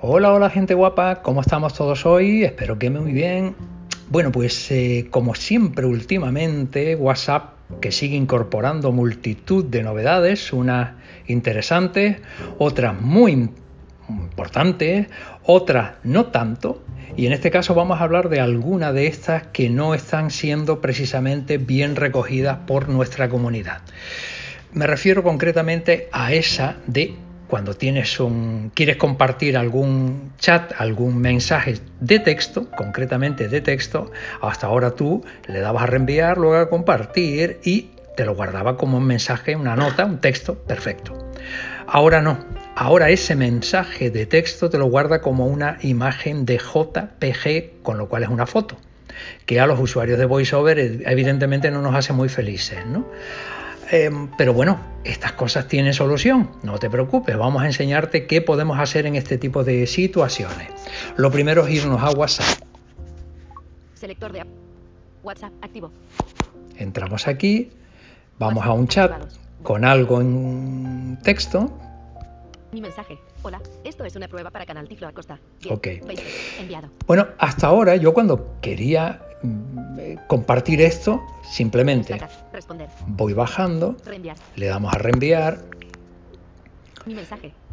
Hola, hola gente guapa, ¿cómo estamos todos hoy? Espero que muy bien. Bueno, pues eh, como siempre últimamente, WhatsApp que sigue incorporando multitud de novedades, unas interesantes, otras muy importantes, otras no tanto. Y en este caso vamos a hablar de alguna de estas que no están siendo precisamente bien recogidas por nuestra comunidad. Me refiero concretamente a esa de cuando tienes un quieres compartir algún chat, algún mensaje de texto, concretamente de texto, hasta ahora tú le dabas a reenviar, luego a compartir y te lo guardaba como un mensaje, una nota, un texto, perfecto. Ahora no, ahora ese mensaje de texto te lo guarda como una imagen de JPG, con lo cual es una foto, que a los usuarios de VoiceOver evidentemente no nos hace muy felices, ¿no? Em, pero bueno, estas cosas tienen solución, no te preocupes, vamos a enseñarte qué podemos hacer en este tipo de situaciones. Lo primero es irnos a WhatsApp. Selector de WhatsApp activo. Entramos aquí, vamos a un chat con algo en texto. Mi mensaje. Hola, esto es una prueba para Canal Tiflo Acosta. Ok. Enviado. Bueno, hasta ahora yo cuando quería compartir esto, simplemente voy bajando, le damos a reenviar.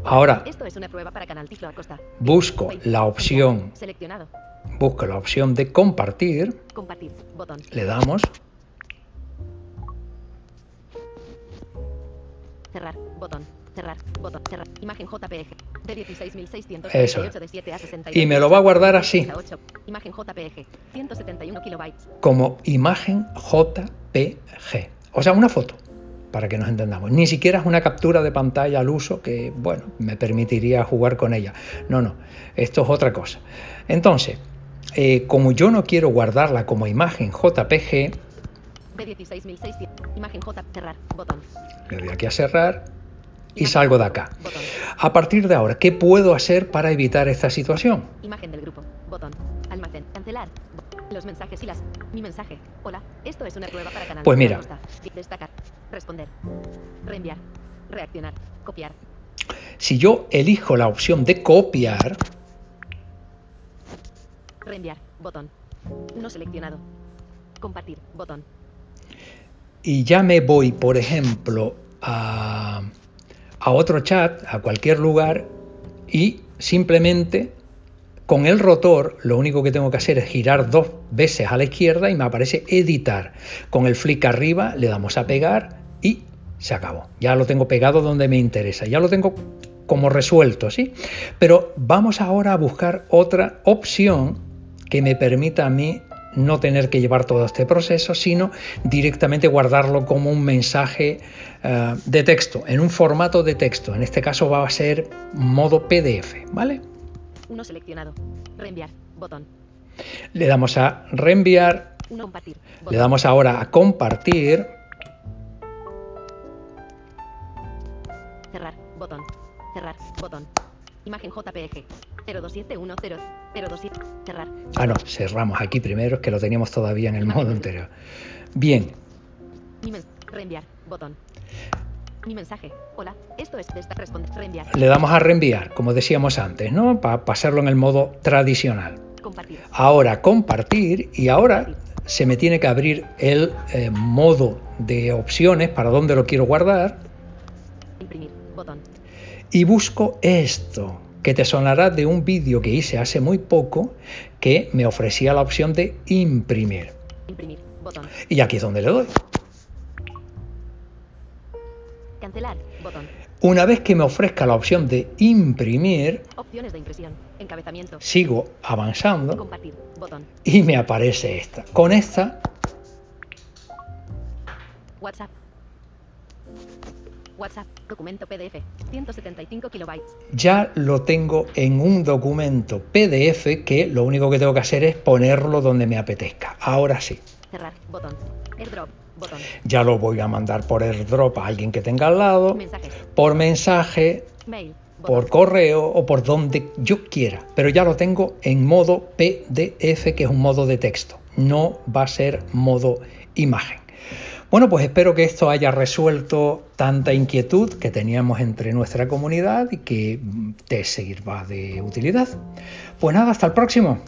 Ahora, esto es una prueba para Canal Tiflo Acosta. busco la opción, busco la opción de compartir, le damos. Cerrar, botón. Cerrar, botón, cerrar. Imagen JPG de 16.600 Eso. de 7 a 62, Y me lo va a guardar así. Imagen JPG, 171 kilobytes. Como imagen JPG. O sea, una foto, para que nos entendamos. Ni siquiera es una captura de pantalla al uso que, bueno, me permitiría jugar con ella. No, no, esto es otra cosa. Entonces, eh, como yo no quiero guardarla como imagen JPG, de 16.600, imagen J, cerrar, botón. Le doy aquí a cerrar y salgo de acá. A partir de ahora, ¿qué puedo hacer para evitar esta situación? Imagen del grupo, botón, almacén, cancelar, los mensajes y las... Mi mensaje, hola, esto es una prueba para canal. Pues mira. Destacar, responder, reenviar, reaccionar, copiar. Si yo elijo la opción de copiar... Reenviar, botón, no seleccionado, compartir, botón. Y ya me voy, por ejemplo, a a otro chat, a cualquier lugar y simplemente con el rotor lo único que tengo que hacer es girar dos veces a la izquierda y me aparece editar. Con el flick arriba le damos a pegar y se acabó. Ya lo tengo pegado donde me interesa. Ya lo tengo como resuelto, ¿sí? Pero vamos ahora a buscar otra opción que me permita a mí no tener que llevar todo este proceso, sino directamente guardarlo como un mensaje eh, de texto, en un formato de texto. En este caso va a ser modo PDF, ¿vale? Uno seleccionado. Reenviar. Botón. Le damos a reenviar. compartir. Le damos ahora a compartir. Cerrar. Botón. Cerrar. Botón. Imagen JPG. 02710. 027. Cerrar. Ah, no, cerramos aquí primero, es que lo teníamos todavía en el modo anterior. Bien. Reenviar. Botón. Mi mensaje. Hola, esto es esta responder. Reenviar. Le damos a reenviar, como decíamos antes, ¿no? Para pasarlo en el modo tradicional. Compartir. Ahora compartir y ahora se me tiene que abrir el eh, modo de opciones para dónde lo quiero guardar. Imprimir. Y busco esto que te sonará de un vídeo que hice hace muy poco que me ofrecía la opción de imprimir. Imprimir, botón. Y aquí es donde le doy. Cancelar, botón. Una vez que me ofrezca la opción de imprimir, opciones de impresión, encabezamiento, sigo avanzando compartir, botón. y me aparece esta. Con esta, WhatsApp, WhatsApp, documento PDF, 175 kilobytes. Ya lo tengo en un documento PDF que lo único que tengo que hacer es ponerlo donde me apetezca. Ahora sí. Cerrar, botón. AirDrop, botón. Ya lo voy a mandar por AirDrop a alguien que tenga al lado, mensaje. por mensaje, Mail, por correo o por donde yo quiera. Pero ya lo tengo en modo PDF, que es un modo de texto. No va a ser modo imagen. Bueno, pues espero que esto haya resuelto tanta inquietud que teníamos entre nuestra comunidad y que te sirva de utilidad. Pues nada, hasta el próximo.